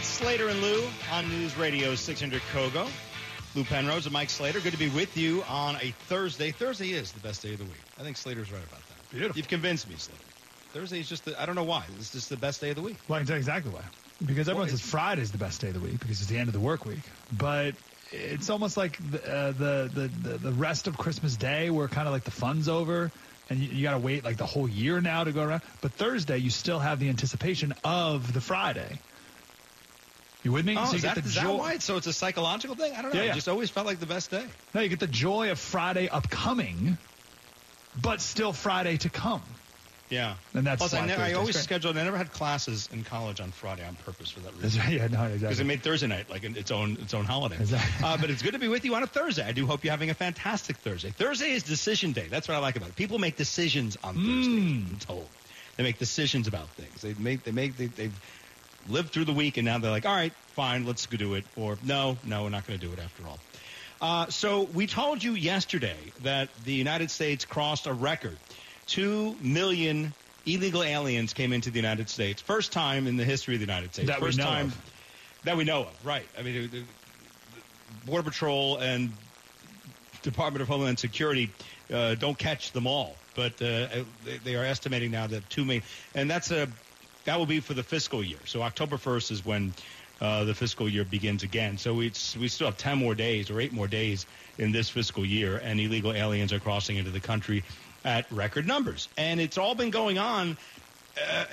It's Slater and Lou on News Radio 600 Kogo. Lou Penrose and Mike Slater. Good to be with you on a Thursday. Thursday is the best day of the week. I think Slater's right about that. Beautiful. You've convinced me, Slater. Thursday is just, the, I don't know why. It's just the best day of the week. Well, I can tell you exactly why. Because everyone Well, says is the best day of the week because it's the end of the work week. But it's almost like the, uh, the, the, the, the rest of Christmas Day where kind of like the fun's over and you, you got to wait like the whole year now to go around. But Thursday, you still have the anticipation of the Friday. You with me? Oh, so is, that, the is that why? So it's a psychological thing? I don't know. Yeah, It just always felt like the best day. No, you get the joy of Friday upcoming, but still Friday to come. Yeah. And that's Plus, I, ne- I always great. scheduled, I never had classes in college on Friday on purpose for that reason. Yeah, no, exactly. Because it made Thursday night like its own its own holiday. Exactly. Uh, but it's good to be with you on a Thursday. I do hope you're having a fantastic Thursday. Thursday is decision day. That's what I like about it. People make decisions on Thursday. I'm told they make decisions about things. They make they make they, they've lived through the week and now they're like, all right, fine, let's go do it. Or no, no, we're not going to do it after all. Uh, so we told you yesterday that the United States crossed a record. Two million illegal aliens came into the United States. First time in the history of the United States. That we First know time of. that we know of. Right. I mean, the- the Border Patrol and Department of Homeland Security uh, don't catch them all, but uh, they, they are estimating now that two million, and that's a that will be for the fiscal year. So October 1st is when uh, the fiscal year begins again. So we we still have 10 more days or eight more days in this fiscal year, and illegal aliens are crossing into the country at record numbers, and it's all been going on uh,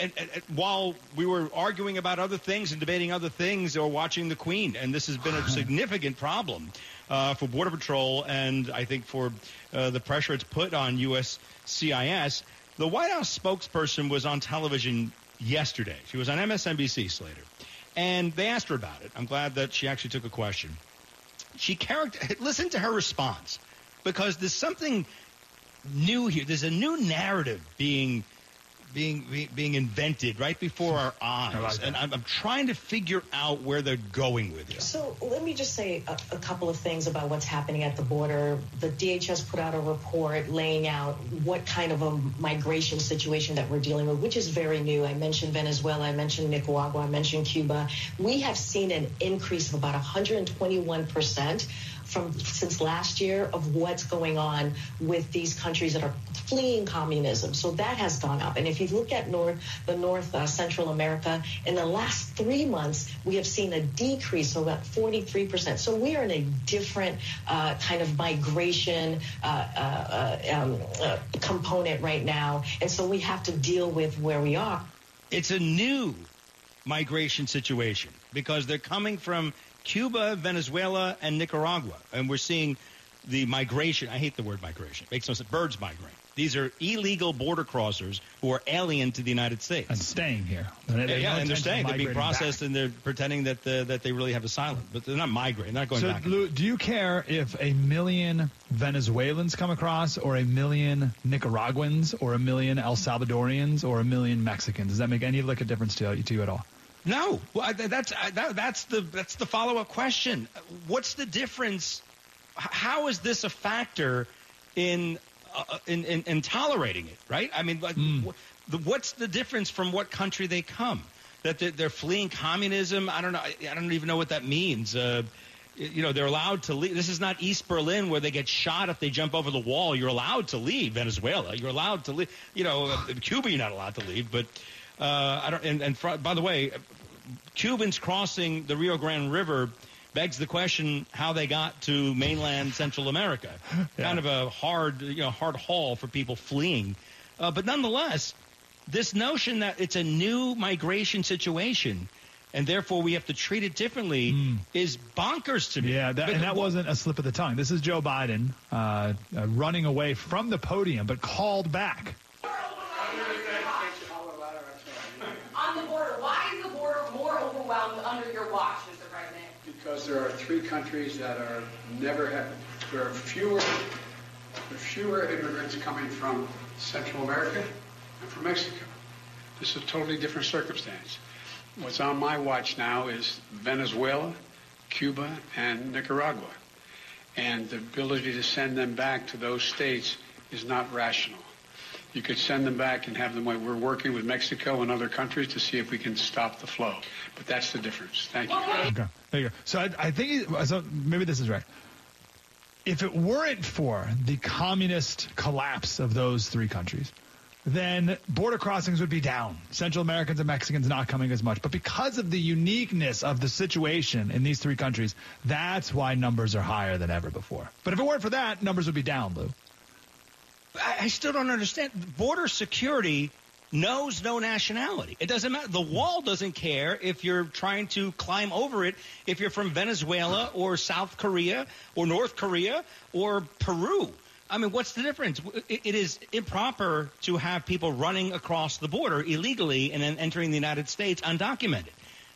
and, and, and while we were arguing about other things and debating other things or watching the Queen, and this has been a significant problem uh, for Border Patrol, and I think for uh, the pressure it's put on USCIS. The White House spokesperson was on television yesterday. She was on MSNBC, Slater, and they asked her about it. I'm glad that she actually took a question. She character listen to her response because there's something new here. There's a new narrative being being be- being invented right before our eyes, like and I'm, I'm trying to figure out where they're going with it. So let me just say a, a couple of things about what's happening at the border. The DHS put out a report laying out what kind of a migration situation that we're dealing with, which is very new. I mentioned Venezuela, I mentioned Nicaragua, I mentioned Cuba. We have seen an increase of about 121 percent from since last year of what's going on with these countries that are fleeing communism. So that has gone up. And if you look at North, the North uh, Central America, in the last three months, we have seen a decrease of about 43%. So we are in a different uh, kind of migration uh, uh, um, uh, component right now. And so we have to deal with where we are. It's a new migration situation because they're coming from Cuba, Venezuela, and Nicaragua, and we're seeing the migration. I hate the word migration. It makes no sense. Birds migrate. These are illegal border crossers who are alien to the United States. and staying here. They- Yeah, they yeah, and they're staying. They're being migrating back. processed, and they're pretending that uh, that they really have asylum, but they're not migrating. They're not going So, back. Lou, do you care if a million Venezuelans come across, or a million Nicaraguans, or a million El Salvadorians, or a million Mexicans? Does that make any lick of difference to to you at all? No, well, I- that's I- that, that's the that's the follow up question. What's the difference? How is this a factor in uh, in, in in tolerating it? Right? I mean, like, the, what's the difference from what country they come? That they're, they're fleeing communism? I don't know. I, I don't even know what that means. Uh, you know, they're allowed to leave. This is not East Berlin where they get shot if they jump over the wall. You're allowed to leave Venezuela. You're allowed to leave. You know, uh, Cuba, you're not allowed to leave. But uh, I don't. And, and fr- by the way, Cubans crossing the Rio Grande River begs the question how they got to mainland Central America. Kind of a hard, you know, hard haul for people fleeing. Uh, but nonetheless, this notion that it's a new migration situation and therefore we have to treat it differently is bonkers to me. Yeah, that, and that wasn't a slip of the tongue. This is Joe Biden uh, uh, running away from the podium, but called back. On the border, why is the border more overwhelmed under your Because there are three countries that are never have, there are fewer, there are fewer immigrants coming from Central America and from Mexico. This is a totally different circumstance. What's on my watch now is Venezuela, Cuba, and Nicaragua. And the ability to send them back to those states is not rational. You could send them back and have them. wait. We're working with Mexico and other countries to see if we can stop the flow. But that's the difference. Thank you. Okay, there you go. So I, I think so maybe this is right. If it weren't for the communist collapse of those three countries, then border crossings would be down. Central Americans and Mexicans not coming as much. But because of the uniqueness of the situation in these three countries, that's why numbers are higher than ever before. But if it weren't for that, numbers would be down, Lou. I, still don't understand. Border security knows no nationality. It doesn't matter. The wall doesn't care if you're trying to climb over it, if you're from Venezuela or South Korea or North Korea or Peru. I mean, what's the difference? It, is improper to have people running across the border illegally and then entering the United States undocumented.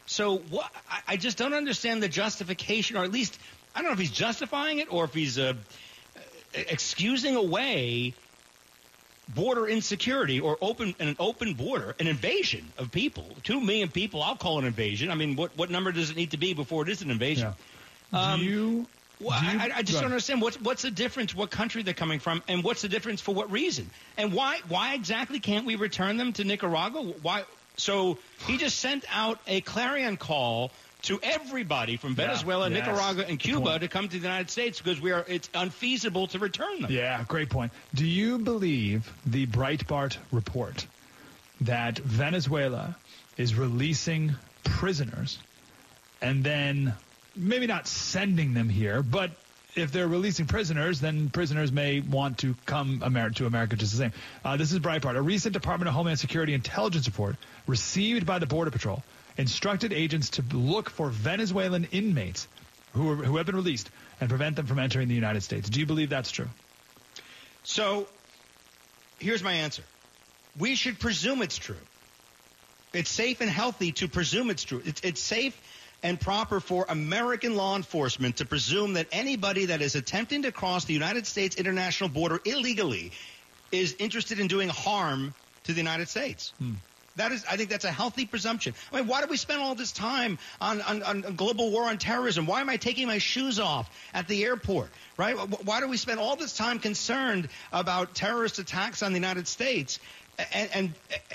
So what, I, I just don't understand the justification, or at least I don't know if he's justifying it or if he's uh, excusing away border insecurity or open an open border, an invasion of people, two million people. I'll call it an invasion. I mean, what what number does it need to be before it is an invasion? Yeah. Do um, you? Well, do you- I, I just don't understand what's what's the difference, what country they're coming from, and what's the difference for what reason, and why why exactly can't we return them to Nicaragua? Why? So he just sent out a clarion call to everybody from Yeah, Venezuela, yes. Nicaragua, and Cuba to come to the United States because we are it's unfeasible to return them. Yeah, great point. Do you believe the Breitbart report that Venezuela is releasing prisoners and then maybe not sending them here, but if they're releasing prisoners, then prisoners may want to come Amer- to America just the same. Uh, this is Breitbart. A recent Department of Homeland Security intelligence report received by the Border Patrol instructed agents to look for Venezuelan inmates who, are, who have been released and prevent them from entering the United States. Do you believe that's true? So here's my answer. We should presume it's true. It's safe and healthy to presume it's true. It's, it's safe and proper for American law enforcement to presume that anybody that is attempting to cross the United States international border illegally is interested in doing harm to the United States. Hmm. That is, I think that's a healthy presumption. I mean, why do we spend all this time on, on, on a global war on terrorism? Why am I taking my shoes off at the airport? Right? Why do we spend all this time concerned about terrorist attacks on the United States? And, and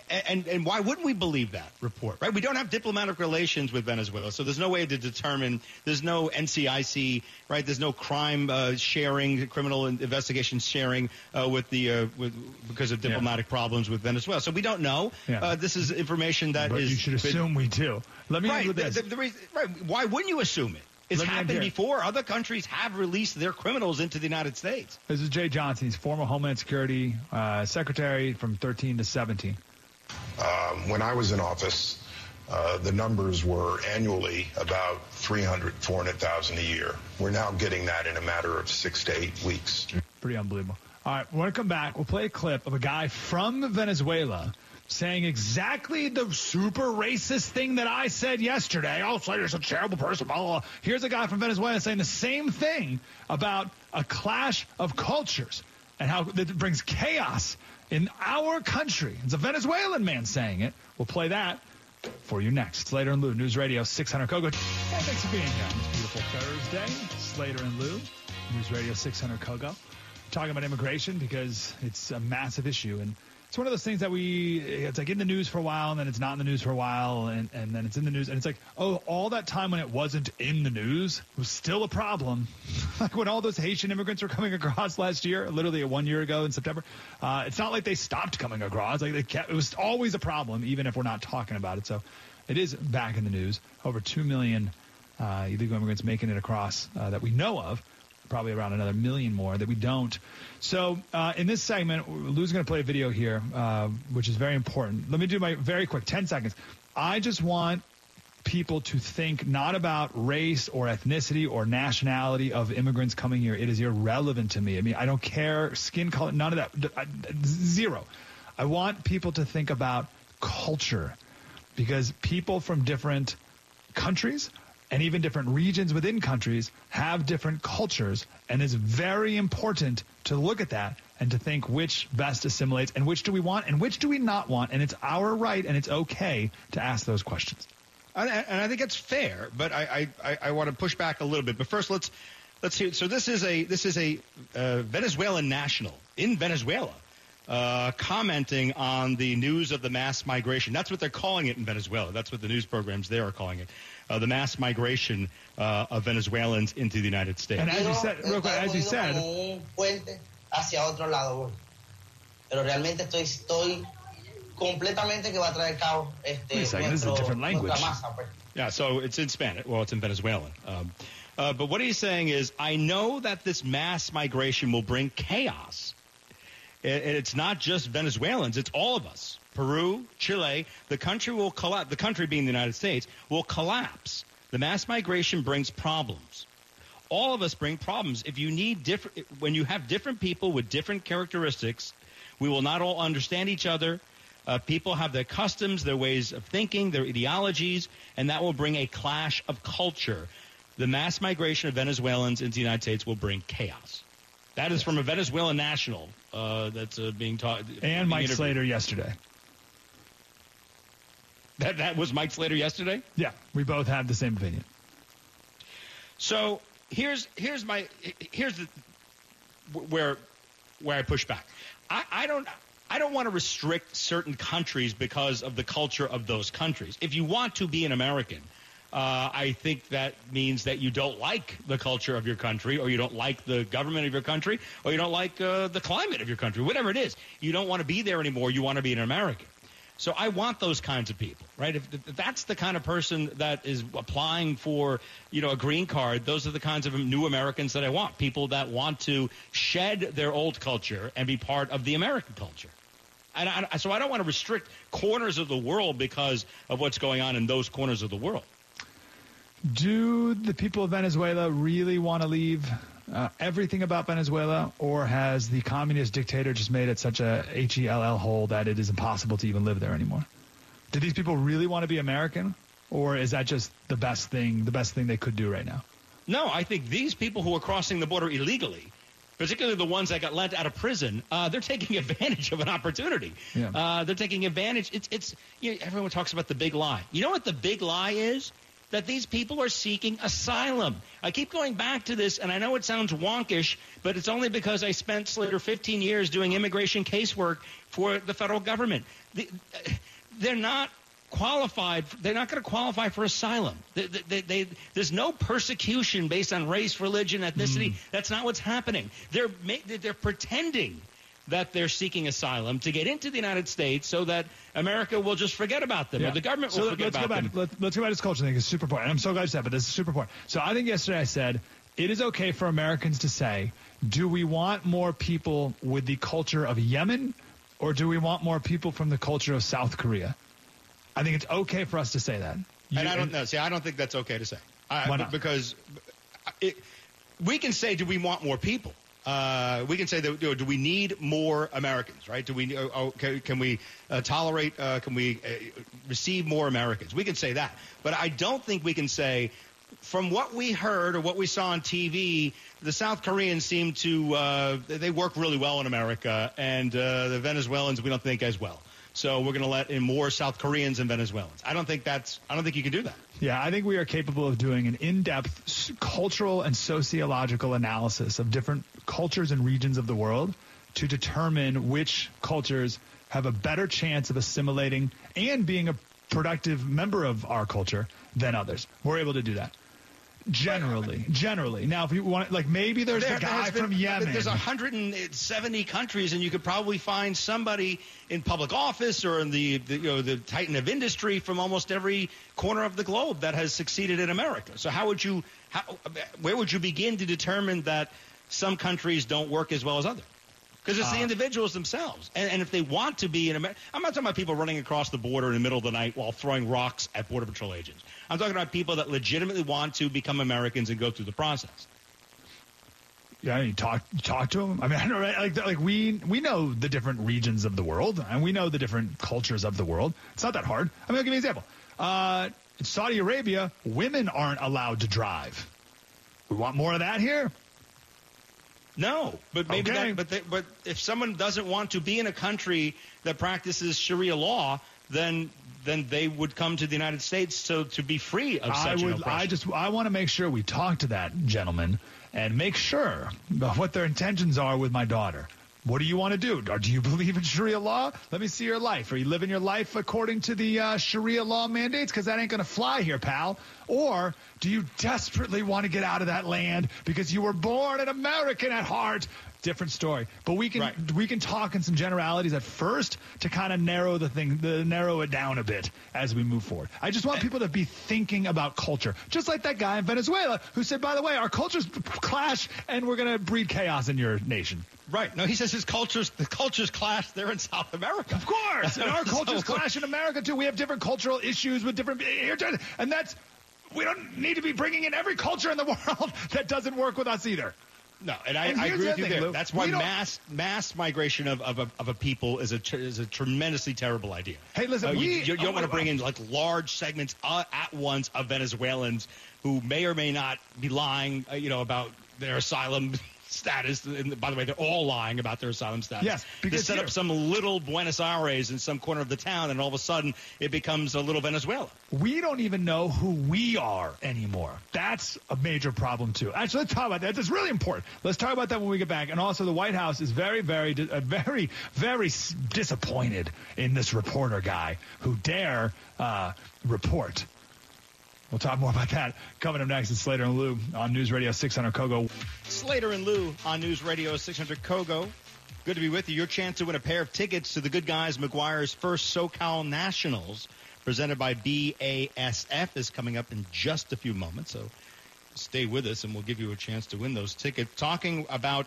and and why wouldn't we believe that report? Right? We don't have diplomatic relations with Venezuela, so there's no way to determine. There's no NCIC, right? There's no crime uh, sharing, criminal investigation sharing uh, with the uh, with because of diplomatic problems with Venezuela. So we don't know. Yeah. Uh, this is information that but is. you should assume we do. Let me right. The, this. the, the reason, right. Why wouldn't you assume it? It's Let happened before. Other countries have released their criminals into the United States. This is Jeh Johnson. He's former Homeland Security uh, Secretary from 13 to 17. Um, when I was in office, uh, the numbers were annually about 300, 400,000 a year. We're now getting that in a matter of six to eight weeks. Pretty unbelievable. All right, we're going to come back. We'll play a clip of a guy from Venezuela saying exactly the super racist thing that I said yesterday. Oh, Slater's a terrible person. Blah, blah, blah. Here's a guy from Venezuela saying the same thing about a clash of cultures and how that brings chaos in our country. It's a Venezuelan man saying it. We'll play that for you next. Slater and Lou, News Radio 600 Kogo. Hey, thanks for being here on this beautiful Thursday. Slater and Lou, News Radio 600 Kogo. Talking about immigration because it's a massive issue. And it's one of those things that we, it's like in the news for a while and then it's not in the news for a while and, and then it's in the news. And it's like, oh, all that time when it wasn't in the news was still a problem. like when all those Haitian immigrants were coming across last year, literally a one year ago in September, uh, it's not like they stopped coming across. Like they kept, it was always a problem, even if we're not talking about it. So it is back in the news. Over 2 million uh, illegal immigrants making it across uh, that we know of. Probably around another million more that we don't. So uh, in this segment, Lou's going to play a video here, uh, which is very important. Let me do my very quick 10 seconds. I just want people to think not about race or ethnicity or nationality of immigrants coming here. It is irrelevant to me. I mean, I don't care skin color, none of that. Zero. I want people to think about culture because people from different countries and even different regions within countries have different cultures and it's very important to look at that and to think which best assimilates and which do we want and which do we not want and it's our right and it's okay to ask those questions And, and I think it's fair, but I, I, I, want to push back a little bit. But first, let's let's hear. So this is a this is a uh, Venezuelan national in Venezuela uh, commenting on the news of the mass migration. That's what they're calling it in Venezuela. That's what the news programs there are calling it. Uh, the mass migration uh, of Venezuelans into the United States. And as you said, real quick, as you said, un puente hacia otro lado. Pero realmente estoy, estoy completamente que va a traer caos este, Wait a second, this is a nuestro- different language. nuestra masa, pues. Yeah, so it's in Spanish. Well, it's in Venezuelan. Um, uh, but what he's saying is, I know that this mass migration will bring chaos. And and it's not just Venezuelans; it's all of us. Peru, Chile, the country will collapse. The country being the United States will collapse. The mass migration brings problems. All of us bring problems. If you need different, when you have different people with different characteristics, we will not all understand each other. Uh, people have their customs, their ways of thinking, their ideologies, and that will bring a clash of culture. The mass migration of Venezuelans into the United States will bring chaos. That is from a Venezuelan national uh, that's uh, being taught. and Mike Slater yesterday. That, that was Mike Slater yesterday? Yeah, we both have the same opinion. So here's here's my here's the where where I push back. I, I don't I don't want to restrict certain countries because of the culture of those countries. If you want to be an American, uh, I think that means that you don't like the culture of your country, or you don't like the government of your country, or you don't like uh, the climate of your country, whatever it is. You don't want to be there anymore. You want to be an American. So I want those kinds of people, right? If, that's the kind of person that is applying for, you know, a green card, those are the kinds of new Americans that I want. People that want to shed their old culture and be part of the American culture. And I, so I don't want to restrict corners of the world because of what's going on in those corners of the world. Do the people of Venezuela really want to leave uh, everything about Venezuela, or has the communist dictator just made it such a H-E-L-L hole that it is impossible to even live there anymore? Do these people really want to be American, or is that just the best thing, the best thing they could do right now? No, I think these people who are crossing the border illegally, particularly the ones that got let out of prison, uh, they're taking advantage of an opportunity. Yeah. Uh, they're taking advantage. It's, it's you know, everyone talks about the big lie. You know what the big lie is? That these people are seeking asylum. I keep going back to this, and I know it sounds wonkish, but it's only because I spent Slater 15 years doing immigration casework for the federal government. The, uh, they're not qualified. They're not going to qualify for asylum. They, they, they, there's no persecution based on race, religion, ethnicity. Hmm. That's not what's happening. They're they're pretending that they're seeking asylum to get into the United States so that America will just forget about them or the government will forget let's about go back. them. Let, let's go back to this culture thing. It's super important. And I'm so glad you said, but this is super important. So I think yesterday I said it is okay for Americans to say, do we want more people with the culture of Yemen, or do we want more people from the culture of South Korea? I think it's okay for us to say that. You- and I don't know. See, I don't think that's okay to say. I, Why not? Because it, we can say, do we want more people? Uh, we can say that you know, do we need more Americans, right? Do we uh, can, can we uh, tolerate? Uh, can we uh, receive more Americans? We can say that, but I don't think we can say. From what we heard or what we saw on TV, the South Koreans seem to uh, they work really well in America, and the Venezuelans we don't think as well. So we're going to let in more South Koreans and Venezuelans. I don't think that's. I don't think you can do that. Yeah, I think we are capable of doing an in-depth cultural and sociological analysis of different cultures and regions of the world to determine which cultures have a better chance of assimilating and being a productive member of our culture than others. We're able to do that. Generally, generally. Now, if you want, like maybe there's There- the there guy has been- from Yemen. There's 170 countries, and you could probably find somebody in public office or in the, the you know the titan of industry from almost every corner of the globe that has succeeded in America. So how would you, how, where would you begin to determine that some countries don't work as well as others? Because it's the Uh, individuals themselves, and, and if they want to be in America, I'm not talking about people running across the border in the middle of the night while throwing rocks at border patrol agents. I'm talking about people that legitimately want to become Americans and go through the process. Yeah, you talk talk to them. I mean, I know, right? Like, like we we know the different regions of the world, and we know the different cultures of the world. It's not that hard. I mean, I'll give you an example. Uh, in Saudi Arabia, women aren't allowed to drive. We want more of that here. No, but maybe Okay. that. But they, but if someone doesn't want to be in a country that practices Sharia law, then then they would come to the United States so to be free of such an would. I just. I want to make sure we talk to that gentleman and make sure what their intentions are with my daughter. What do you want to do? Do you believe in Sharia law? Let me see your life. Are you living your life according to the uh, Sharia law mandates? Because that ain't going to fly here, pal. Or do you desperately want to get out of that land because you were born an American at heart? Different story. But we can Right. we can talk in some generalities at first to kind of narrow the thing, the, narrow it down a bit as we move forward. I just want people to be thinking about culture, just like that guy in Venezuela who said, "By the way, our cultures clash, and we're going to breed chaos in your nation." Right. No, he says his cultures, the cultures clash there in South America. Of course, and our So- cultures clash in America too. We have different cultural issues with different, eh, and that's we don't need to be bringing in every culture in the world that doesn't work with us either. No, and I, And I agree with you thing, there. Lou. That's why mass mass migration of, of, a, of a people is a tr- is a tremendously terrible idea. Hey, listen, Uh, you, we- you, you don't oh, want to bring in like large segments uh, at once of Venezuelans who may or may not be lying, uh, you know, about their asylum status. And by the way, they're all lying about their asylum status. Yes, they set here- up some little Buenos Aires in some corner of the town, and all of a sudden it becomes a little Venezuela. We don't even know who we are anymore. That's a major problem too. Actually, let's talk about that. That's really important. Let's talk about that when we get back. And also, the White House is very, very, uh, very, very disappointed in this reporter guy who dare uh, report. We'll talk more about that coming up next. It's Slater and Lou on News Radio 600 Kogo. Slater and Lou on News Radio 600 Kogo. Good to be with you. Your chance to win a pair of tickets to the Good Guys Meguiar's first SoCal Nationals, presented by BASF, is coming up in just a few moments. So stay with us, and we'll give you a chance to win those tickets. Talking about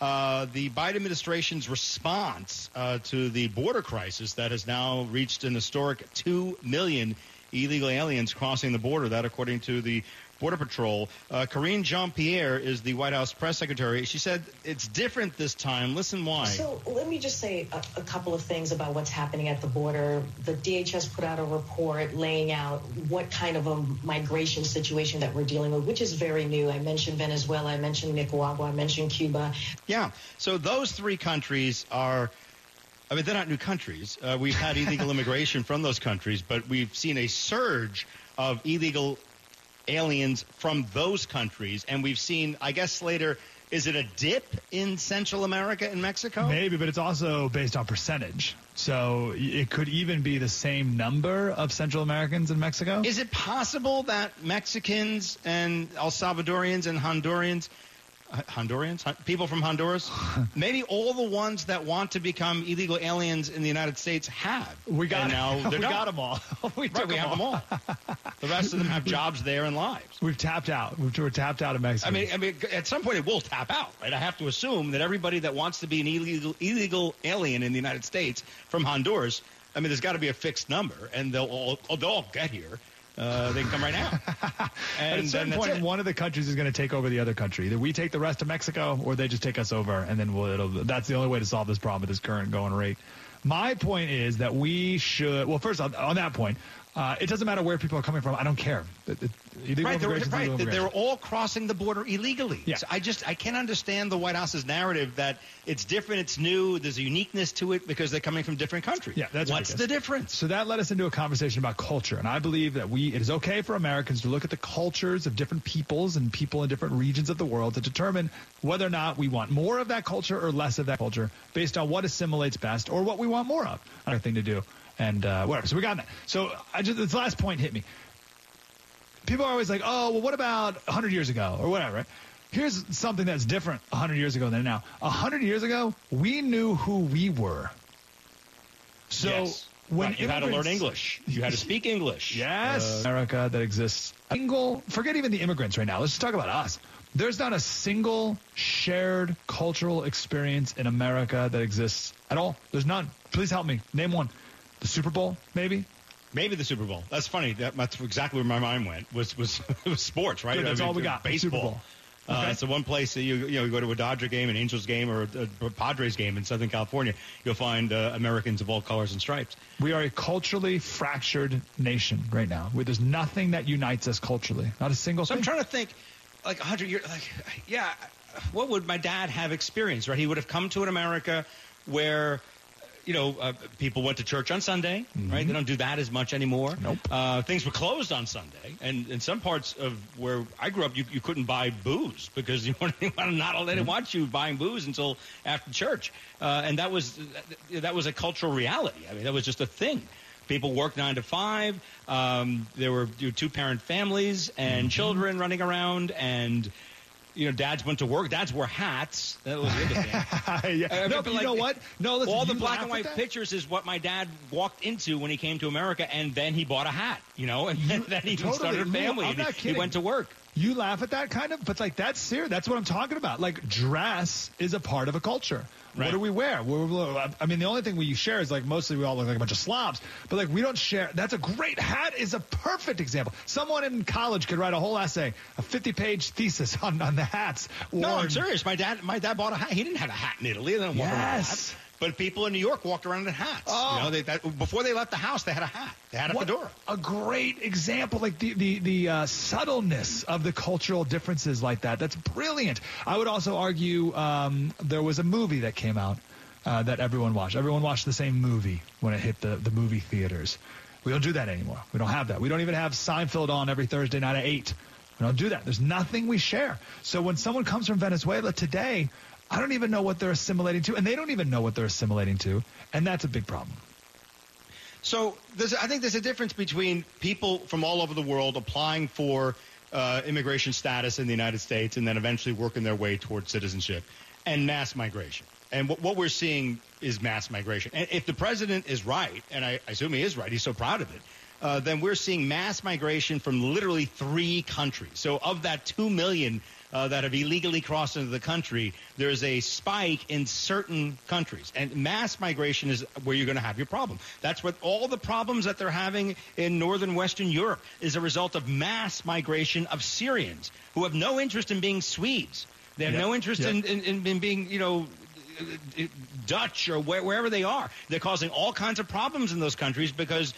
uh, the Biden administration's response uh, to the border crisis that has now reached an historic 2 million illegal aliens crossing the border. That, according to the Border Patrol. Uh, Karine Jean Pierre is the White House press secretary. She said it's different this time. Listen why. So let me just say a, a couple of things about what's happening at the border. The DHS put out a report laying out what kind of a migration situation that we're dealing with, which is very new. I mentioned Venezuela, I mentioned Nicaragua, I mentioned Cuba. Yeah. So those three countries are. I mean, they're not new countries. Uh, we've had illegal immigration from those countries, but we've seen a surge of illegal aliens from those countries, and we've seen, I guess, later, is it a dip in Central America and Mexico? Maybe, but it's also based on percentage. So it could even be the same number of Central Americans in Mexico. Is it possible that Mexicans and El Salvadorians and Hondurans, Hondurans, people from Honduras, maybe all the ones that want to become illegal aliens in the United States have? we got and now we got them all. we Right, we have them all. the rest of them have jobs there and lives. We've tapped out. We've, we're tapped out of Mexico. I mean, I mean, at some point it will tap out, right? I have to assume that everybody that wants to be an illegal illegal alien in the United States from Honduras, I mean, there's got to be a fixed number, and they'll all they'll all get here. Uh, they can come right now. At And a then certain point, it. one of the countries is going to take over the other country. Either we take the rest of Mexico, or they just take us over, and then we'll, it'll, that's the only way to solve this problem at this current going rate. My point is that we should. Well, first on, on that point, uh, it doesn't matter where people are coming from. I don't care. It- it- Right, they're, right. They're all crossing the border illegally. Yeah. So I just I can't understand the White House's narrative that it's different, it's new, there's a uniqueness to it because they're coming from different countries. Yeah, that's what's the difference. So that led us into a conversation about culture, and I believe that we it is okay for Americans to look at the cultures of different peoples and people in different regions of the world to determine whether or not we want more of that culture or less of that culture based on what assimilates best or what we want more of. Another thing to do, and uh, whatever. So we got that. So I just this last point hit me. People are always like, oh, well, what about 100 years ago or whatever. Right? Here's something that's different 100 years ago than now. 100 years ago, we knew who we were. So yes. when Right, you had to learn English, you had to speak English. Yes. Uh, America that exists. Single, forget even the immigrants right now. Let's just talk about us. There's not a single shared cultural experience in America that exists at all. There's none. Please help me. Name one. The Super Bowl, maybe? Maybe the Super Bowl. That's funny. That, that's exactly where my mind went. Was was, was sports, right? Good, that's I mean, all we got, Baseball. Super Bowl. Uh, it's the one place that you you know you go to a Dodger game, an Angels game, or a, a Padres game in Southern California. You'll find uh, Americans of all colors and stripes. We are a culturally fractured nation right now. Where there's nothing that unites us culturally. Not a single So thing. I'm trying to think, like 100 years, like yeah, what would my dad have experienced? Right, he would have come to an America where you know, uh, people went to church on Sunday, right? They don't do that as much anymore. Mm-hmm. Nope. Uh, things were closed on Sunday, and in some parts of where I grew up, you, you couldn't buy booze because you weren't not Mm-hmm. they didn't want you buying booze until after church, uh, and that was that was a cultural reality. I mean, that was just a thing. People worked nine to five. Um, there were two parent families and Mm-hmm. children running around, and you know, dads went to work. Dads wore hats. That was the other thing. yeah. Uh, no, but you like, know what? No, listen, all the black and white pictures is what my dad walked into when he came to America, and then he bought a hat, you know, and then he totally, started a family. I'm not he, he went to work. You laugh at that kind of, but like that's serious. That's what I'm talking about. Like dress is a part of a culture. What do we wear? We're, we're- I mean, the only thing we share is like mostly we all look like a bunch of slobs, but like we don't share. That's a great hat. Is a perfect example. Someone in college could write a whole essay, a 50 page thesis on on the hats. No, I'm serious. My dad, my dad bought a hat. He didn't have a hat in Italy. They didn't walk around with Yes. But people in New York walked around in hats. Oh. You know, they, that, before they left the house, they had a hat. They had a What fedora. A great example, like the the the uh, subtleness of the cultural differences like that. That's brilliant. I would also argue um, there was a movie that came out uh, that everyone watched. Everyone watched the same movie when it hit the the movie theaters. We don't do that anymore. We don't have that. We don't even have Seinfeld on every Thursday night at eight. We don't do that. There's nothing we share. So when someone comes from Venezuela today, I don't even know what they're assimilating to, and they don't even know what they're assimilating to, and that's a big problem. So I think there's a difference between people from all over the world applying for uh, immigration status in the United States and then eventually working their way towards citizenship and mass migration. And what, what we're seeing is mass migration. And if the president is right, and I, I assume he is right, he's so proud of it, uh, then we're seeing mass migration from literally three countries. So of that two million uh, that have illegally crossed into the country, there's a spike in certain countries. And mass migration is where you're going to have your problem. That's what all the problems that they're having in northern Western Europe is a result of mass migration of Syrians who have no interest in being Swedes. They have Yeah. no interest Yeah. in, in, in, in being, you know, Dutch or where, wherever they are. They're causing all kinds of problems in those countries because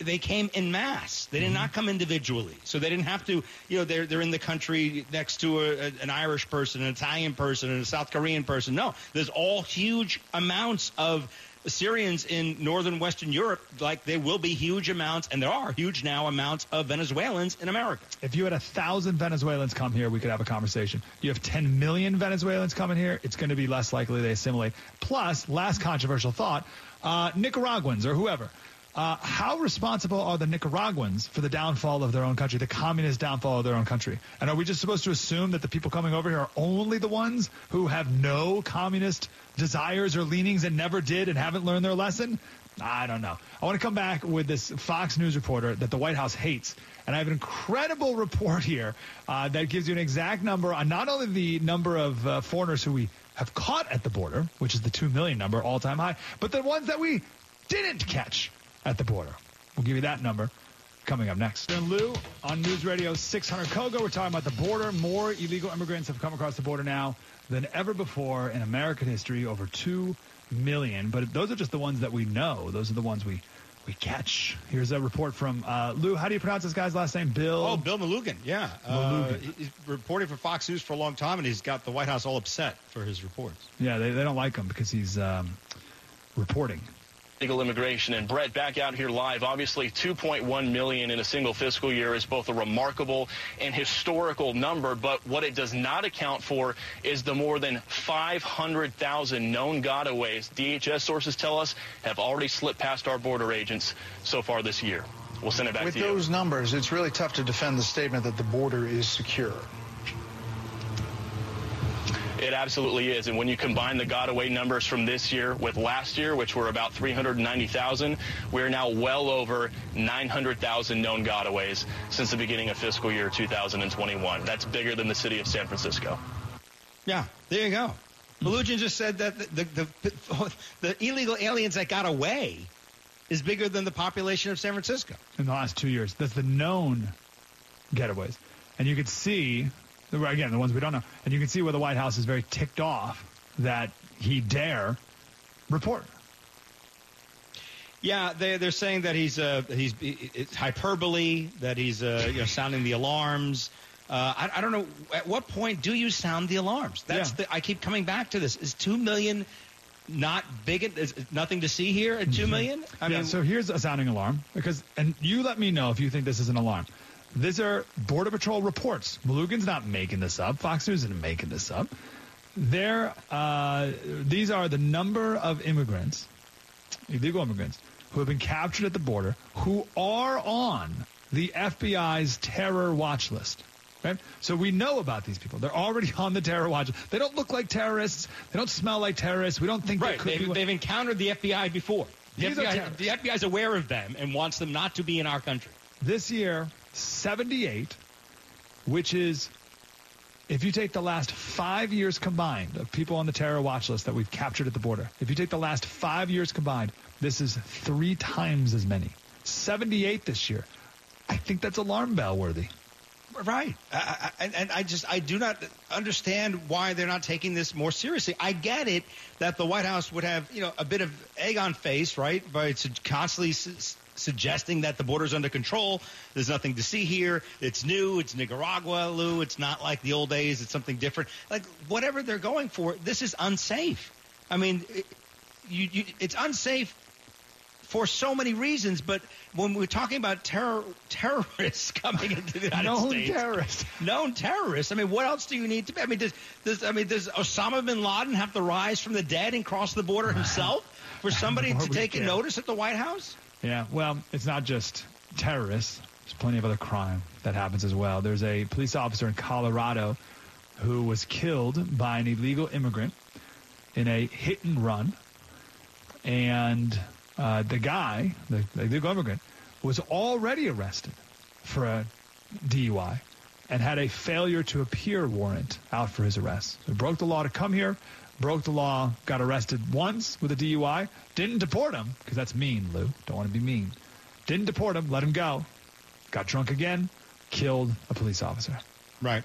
they came in mass. They did not come individually. So they didn't have to, you know, they're, they're in the country next to a, a- an Irish person, an Italian person, and a South Korean person. No, there's all huge amounts of Syrians in northern Western Europe, like there will be huge amounts, and there are huge now amounts of Venezuelans in America. If you had a thousand Venezuelans come here, we could have a conversation. You have 10 million Venezuelans coming here, it's going to be less likely they assimilate. Plus, last controversial thought, uh, Nicaraguans or whoever. Uh, how responsible are the Nicaraguans for the downfall of their own country, the communist downfall of their own country? And are we just supposed to assume that the people coming over here are only the ones who have no communist desires or leanings and never did and haven't learned their lesson? I don't know. I want to come back with this Fox News reporter that the White House hates. And I have an incredible report here uh, that gives you an exact number on not only the number of uh, foreigners who we have caught at the border, which is the 2 million number, all time high, but the ones that we didn't catch at the border. We'll give you that number coming up next. And Lou on News Radio 600 Kogo, we're talking about the border. More illegal immigrants have come across the border now than ever before in American history, over 2 million. But those are just the ones that we know. Those are the ones we, we catch. Here's a report from uh, Lou. How do you pronounce this guy's last name? Bill. Oh, Bill Melugin, yeah. Uh, he's reporting for Fox News for a long time, and he's got the White House all upset for his reports. Yeah, they, they don't like him because he's um, reporting. Legal immigration and Brett back out here live. Obviously, 2.1 million in a single fiscal year is both a remarkable and historical number. But what it does not account for is the more than 500,000 known gotaways DHS sources tell us have already slipped past our border agents so far this year. We'll send it back With to you. With those numbers, it's really tough to defend the statement that the border is secure. It absolutely is. And when you combine the Gotaway numbers from this year with last year, which were about 390,000, we're now well over 900,000 known Gotaways since the beginning of fiscal year 2021. That's bigger than the city of San Francisco. Yeah, there you go. Melugin just said that the, the, the, the illegal aliens that got away is bigger than the population of San Francisco. in the last two years. That's the known getaways. And you could see, again, the ones we don't know, and you can see where the White House is very ticked off that he dare report. Yeah, they, they're saying that he's uh, he's it's hyperbole, that he's uh, you know sounding the alarms. Uh, I, I don't know at what point do you sound the alarms? That's Yeah. the, I keep coming back to this. Is two million not big. Is nothing to see here at two million? I yeah, mean, so here's a sounding alarm because, and you let me know if you think this is an alarm. These are Border Patrol reports. Melugin's not making this up. Fox News isn't making this up. They're, uh, these are the number of immigrants, illegal immigrants, who have been captured at the border, who are on the FBI's terror watch list. Right? So we know about these people. They're already on the terror watch. They don't look like terrorists. They don't smell like terrorists. We don't think right. they could They've, be. they've encountered the FBI before. The These FBI, the FBI is aware of them and wants them not to be in our country. this year 78 which is if you take the last five years combined of people on the terror watch list that we've captured at the border if you take the last five years combined this is three times as many 78 this year i think that's alarm bell worthy Right. I, I, and, I just I do not understand why they're not taking this more seriously. I get it that the White House would have you know a bit of egg on face, right, But su- constantly suggesting that the border's under control. There's nothing to see here. It's new. It's Nicaragua, Lou. It's not like the old days. It's something different. Like whatever they're going for, this is unsafe. I mean, it, you, you, it's unsafe for so many reasons, but when we're talking about terror terrorists coming into the United known States, terrorists known terrorists. I mean, what else do you need to be? I mean, does, does I mean does Osama bin Laden have to rise from the dead and cross the border himself for somebody to take a notice at the White House? Yeah, well, it's not just terrorists. There's plenty of other crime that happens as well. There's a police officer in Colorado who was killed by an illegal immigrant in a hit and run. And uh, the guy, the, the illegal immigrant, was already arrested for a DUI and had a failure to appear warrant out for his arrest. So he broke the law to come here, broke the law, got arrested once with a DUI, didn't deport him, because that's mean, Lou. Don't want to be mean. Didn't deport him, let him go. Got drunk again, killed a police officer. Right.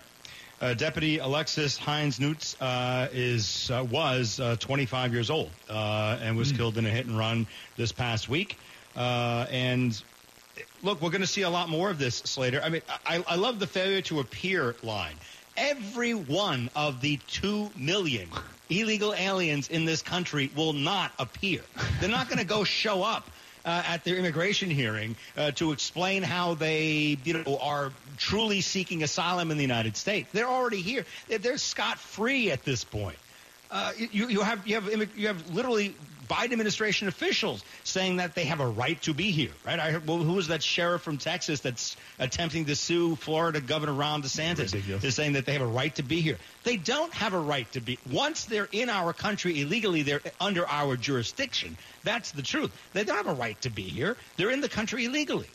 Uh, Deputy Alexis Hines Newts uh, is uh, was uh, 25 years old uh, and was killed in a hit and run this past week. Uh, and look, we're going to see a lot more of this, Slater. I mean, I, I love the failure to appear line. Every one of the two million illegal aliens in this country will not appear. They're not going to go show up uh, at their immigration hearing uh, to explain how they you know, are truly seeking asylum in the United States. They're already here. They're, they're scot free at this point. Uh, you, you have you have you have literally Biden administration officials saying that they have a right to be here, right? I heard, well, who was that sheriff from Texas that's attempting to sue Florida Governor Ron DeSantis? Ridiculous. They're saying that they have a right to be here. They don't have a right to be. Once they're in our country illegally, they're under our jurisdiction. That's the truth. They don't have a right to be here. They're in the country illegally.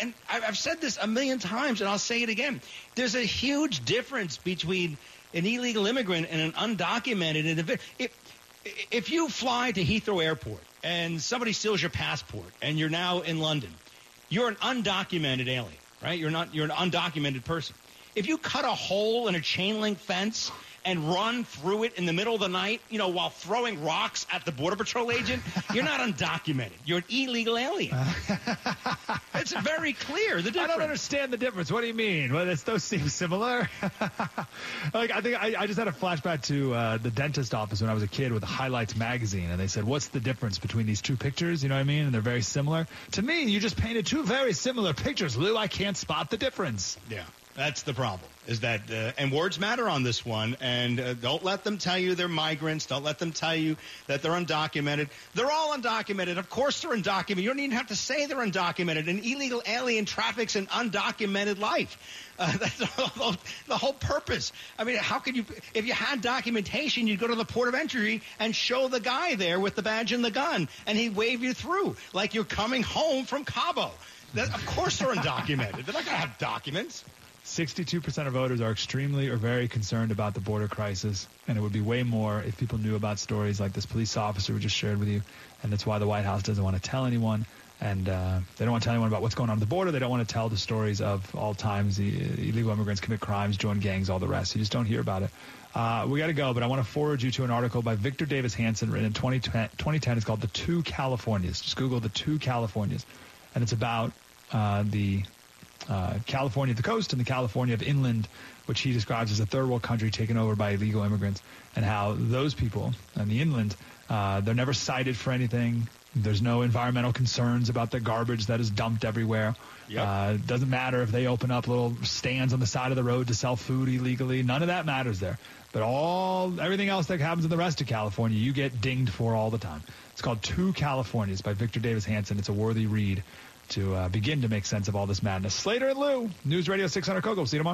And I- I've said this a million times, and I'll say it again. There's a huge difference between an illegal immigrant and an undocumented individual. If, if you fly to Heathrow Airport and somebody steals your passport and you're now in London, you're an undocumented alien, right? You're not. You're an undocumented person. If you cut a hole in a chain link fence and run through it in the middle of the night, you know, while throwing rocks at the border patrol agent, you're not undocumented. You're an illegal alien. it's very clear. The difference. I don't understand the difference. What do you mean? Well, it's, those seem similar. like I think I, I just had a flashback to uh, the dentist office when I was a kid with the Highlights magazine, and they said, "What's the difference between these two pictures?" You know what I mean? And they're very similar. To me, you just painted two very similar pictures, Lou. I can't spot the difference. Yeah, that's the problem. Is that uh, and words matter on this one, and uh, don't let them tell you they're migrants. Don't let them tell you that they're undocumented. They're all undocumented. Of course, they're undocumented. You don't even have to say they're undocumented. An illegal alien traffics an undocumented life. Uh, that's the whole, the whole purpose. I mean, how could you? If you had documentation, you'd go to the port of entry and show the guy there with the badge and the gun, and he'd wave you through like you're coming home from Cabo. That, of course, they're undocumented. They're not going to have documents. 62% of voters are extremely or very concerned about the border crisis, and it would be way more if people knew about stories like this police officer we just shared with you. And that's why the White House doesn't want to tell anyone, and uh, they don't want to tell anyone about what's going on at the border. They don't want to tell the stories of all times the illegal immigrants commit crimes, join gangs, all the rest. You just don't hear about it. Uh, we got to go, but I want to forward you to an article by Victor Davis Hanson written in 2010. 2010. It's called The Two Californias. Just Google The Two Californias. And it's about uh, the uh, California of the coast and the California of inland, which he describes as a third world country taken over by illegal immigrants, and how those people on the inland Uh, they're never cited for anything. There's no environmental concerns about the garbage that is dumped everywhere. Yep. Uh, doesn't matter if they open up little stands on the side of the road to sell food illegally. None of that matters there. But all everything else that happens in the rest of California, you get dinged for all the time. It's called Two Californias by Victor Davis Hanson. It's a worthy read to uh, begin to make sense of all this madness. Slater and Lou, News Radio 600 Kogo. See you tomorrow.